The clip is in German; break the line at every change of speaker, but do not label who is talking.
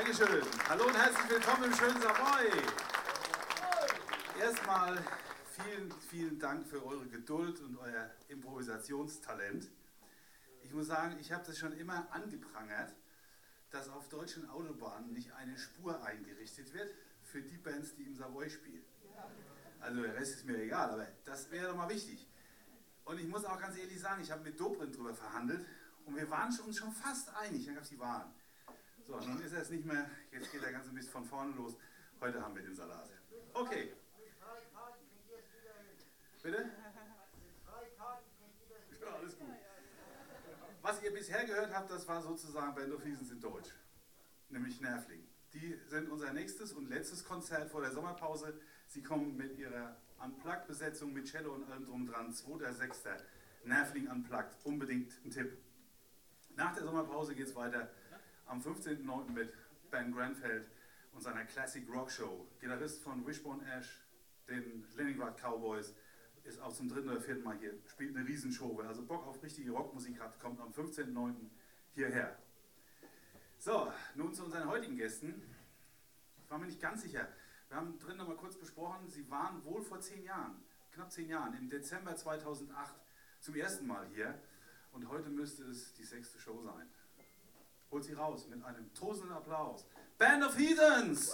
Dankeschön. Hallo und herzlich willkommen im schönen Savoy. Erstmal vielen, vielen Dank für eure Geduld und euer Improvisationstalent. Ich muss sagen, ich habe das schon immer angeprangert, dass auf deutschen Autobahnen nicht eine Spur eingerichtet wird für die Bands, die im Savoy spielen. Also der Rest ist mir egal, aber das wäre doch mal wichtig. Und ich muss auch ganz ehrlich sagen, ich habe mit Dobrindt darüber verhandelt und wir waren uns schon fast einig, dann gab es die Wahlen. So, nun ist er es nicht mehr, jetzt geht der ganze Mist von vorne los. Heute haben wir den Salat. Okay. Bitte? Ja, alles gut. Was ihr bisher gehört habt, das war sozusagen Band of Wiesens in Deutsch, nämlich Nervling. Die sind unser nächstes und letztes Konzert vor der Sommerpause. Sie kommen mit ihrer Unplugged-Besetzung mit Cello und allem drum dran. 2.6. Nervling Unplugged. Unbedingt ein Tipp. Nach der Sommerpause geht es weiter am 15.09. mit Ben Granfeld und seiner Classic Rock Show. Gitarrist von Wishbone Ash, den Leningrad Cowboys, ist auch zum dritten oder vierten Mal hier, spielt eine Riesenshow. Wer also Bock auf richtige Rockmusik hat, kommt am 15.09. hierher. So, nun zu unseren heutigen Gästen. Ich war mir nicht ganz sicher. Wir haben drin noch mal kurz besprochen, sie waren wohl vor zehn Jahren, knapp zehn Jahren, im Dezember 2008 zum ersten Mal hier. Und heute müsste es die sechste Show sein. Holt sie raus mit einem tosenden Applaus. Band of Heathens!